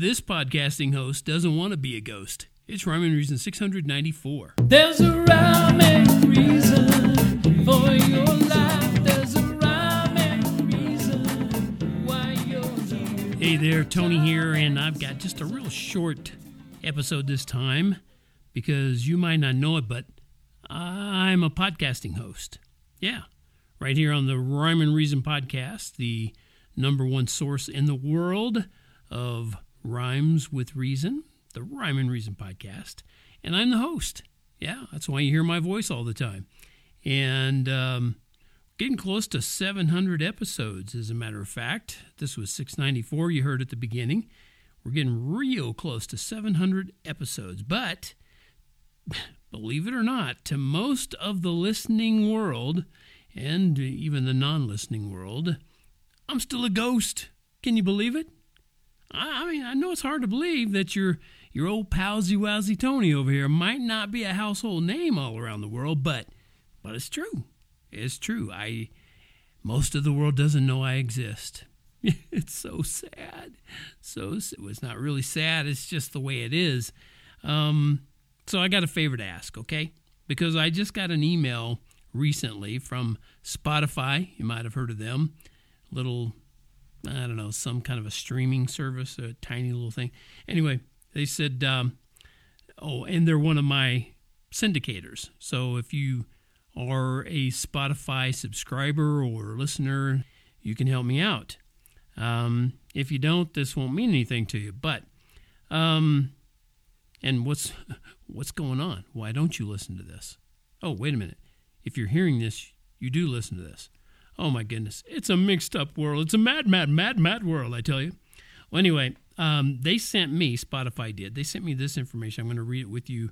This podcasting host doesn't want to be a ghost. It's Rhyme and Reason 694. There's a rhyme and reason for your life. There's a rhyme and reason why you're here. Hey there, Tony here, and I've got just a real short episode this time because you might not know it, but I'm a podcasting host. Yeah, right here on the Rhyme and Reason podcast, the number one source in the world of rhymes with reason, the Rhyme and Reason podcast, and I'm the host. Yeah, that's why you hear my voice all the time. And um, getting close to 700 episodes, as a matter of fact. This was 694, you heard at the beginning. We're getting real close to 700 episodes. But believe it or not, to most of the listening world, and even the non listening world, I'm still a ghost. Can you believe it? I I mean, I know it's hard to believe that your your old palsy wowsy Tony over here might not be a household name all around the world, but but it's true. It's true. I most of the world doesn't know I exist. it's so sad. So it's not really sad. It's just the way it is. Um, so I got a favor to ask, okay? Because I just got an email recently from Spotify. You might have heard of them. Little I don't know, some kind of a streaming service, a tiny little thing. Anyway, they said, um, oh, and they're one of my syndicators. So if you are a Spotify subscriber or listener, you can help me out. Um, if you don't, this won't mean anything to you. But, um, and what's what's going on? Why don't you listen to this? Oh, wait a minute. If you're hearing this, you do listen to this. Oh my goodness, it's a mixed up world. It's a mad, mad, mad, mad world. I tell you. Well, anyway, um, they sent me. Spotify did. They sent me this information. I'm going to read it with you.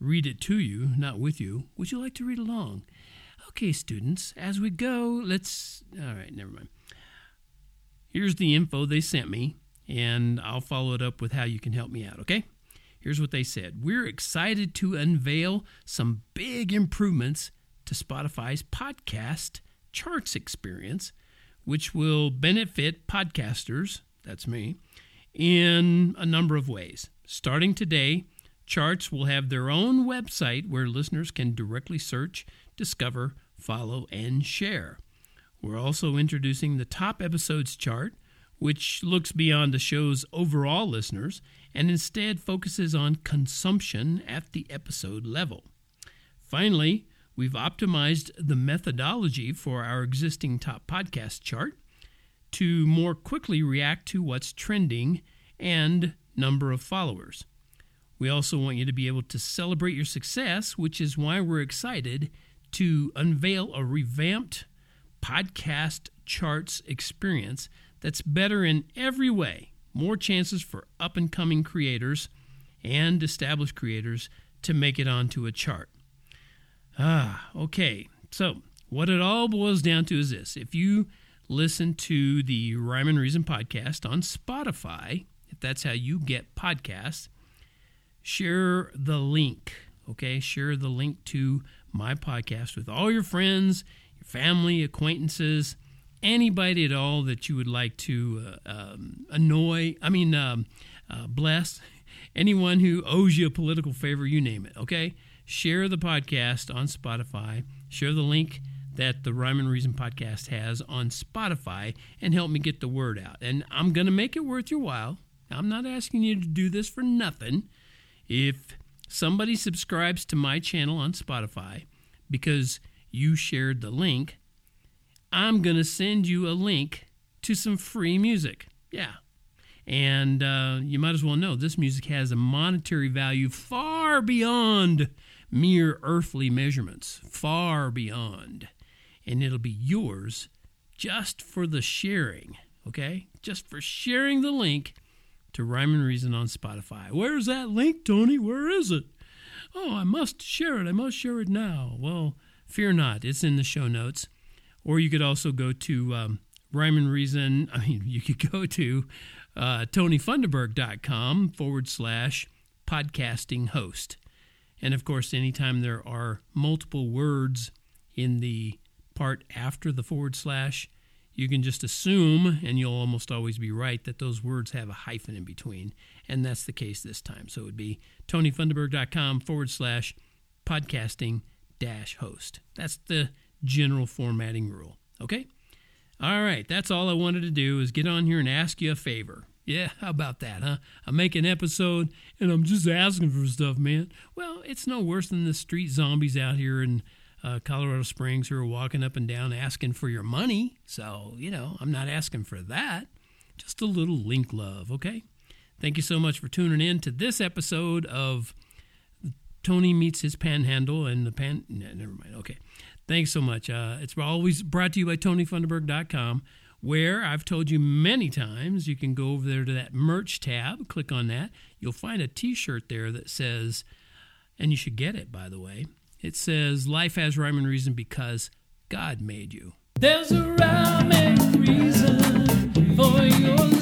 Read it to you, not with you. Would you like to read along? Okay, students. As we go, let's. All right, never mind. Here's the info they sent me, and I'll follow it up with how you can help me out. Okay. Here's what they said. We're excited to unveil some big improvements to Spotify's podcast charts experience, which will benefit podcasters, that's me, in a number of ways. Starting today, charts will have their own website where listeners can directly search, discover, follow, and share. We're also introducing the top episodes chart, which looks beyond the show's overall listeners and instead focuses on consumption at the episode level. Finally, we've optimized the methodology for our existing top podcast chart to more quickly react to what's trending and number of followers. We also want you to be able to celebrate your success, which is why we're excited to unveil a revamped podcast charts experience that's better in every way. More chances for up and coming creators and established creators to make it onto a chart. Ah, okay. So, what it all boils down to is this if you listen to the Rhyme and Reason podcast on Spotify, if that's how you get podcasts, share the link, okay? Share the link to my podcast with all your friends, your family, acquaintances, anybody at all that you would like to uh, um, annoy, I mean, um, uh, bless, anyone who owes you a political favor, you name it, okay? Share the podcast on Spotify, share the link that the Rhyme and Reason podcast has on Spotify, and help me get the word out. And I'm going to make it worth your while. I'm not asking you to do this for nothing. If somebody subscribes to my channel on Spotify because you shared the link, I'm going to send you a link to some free music. Yeah. And uh, you might as well know this music has a monetary value far beyond mere earthly measurements, far beyond. And it'll be yours just for the sharing, okay? Just for sharing the link to Rhyme and Reason on Spotify. Where's that link, Tony? Where is it? Oh, I must share it. I must share it now. Well, fear not. It's in the show notes. Or you could also go to um, Rhyme and Reason. I mean, you could go to uh, tonyfunderberg.com forward slash podcasting host. And of course, anytime there are multiple words in the part after the forward slash, you can just assume, and you'll almost always be right, that those words have a hyphen in between. And that's the case this time. So it would be tonyfunderberg.com forward slash podcasting dash host. That's the general formatting rule. Okay? All right, that's all I wanted to do is get on here and ask you a favor. Yeah, how about that, huh? I make an episode and I'm just asking for stuff, man. Well, it's no worse than the street zombies out here in uh, Colorado Springs who are walking up and down asking for your money. So, you know, I'm not asking for that. Just a little link love, okay? Thank you so much for tuning in to this episode of Tony Meets His Panhandle and the Pan. Never mind. Okay. Thanks so much. Uh, it's always brought to you by TonyFunderberg.com, where I've told you many times you can go over there to that merch tab, click on that. You'll find a t shirt there that says, and you should get it, by the way. It says, Life has rhyme and reason because God made you. There's a rhyme and reason for your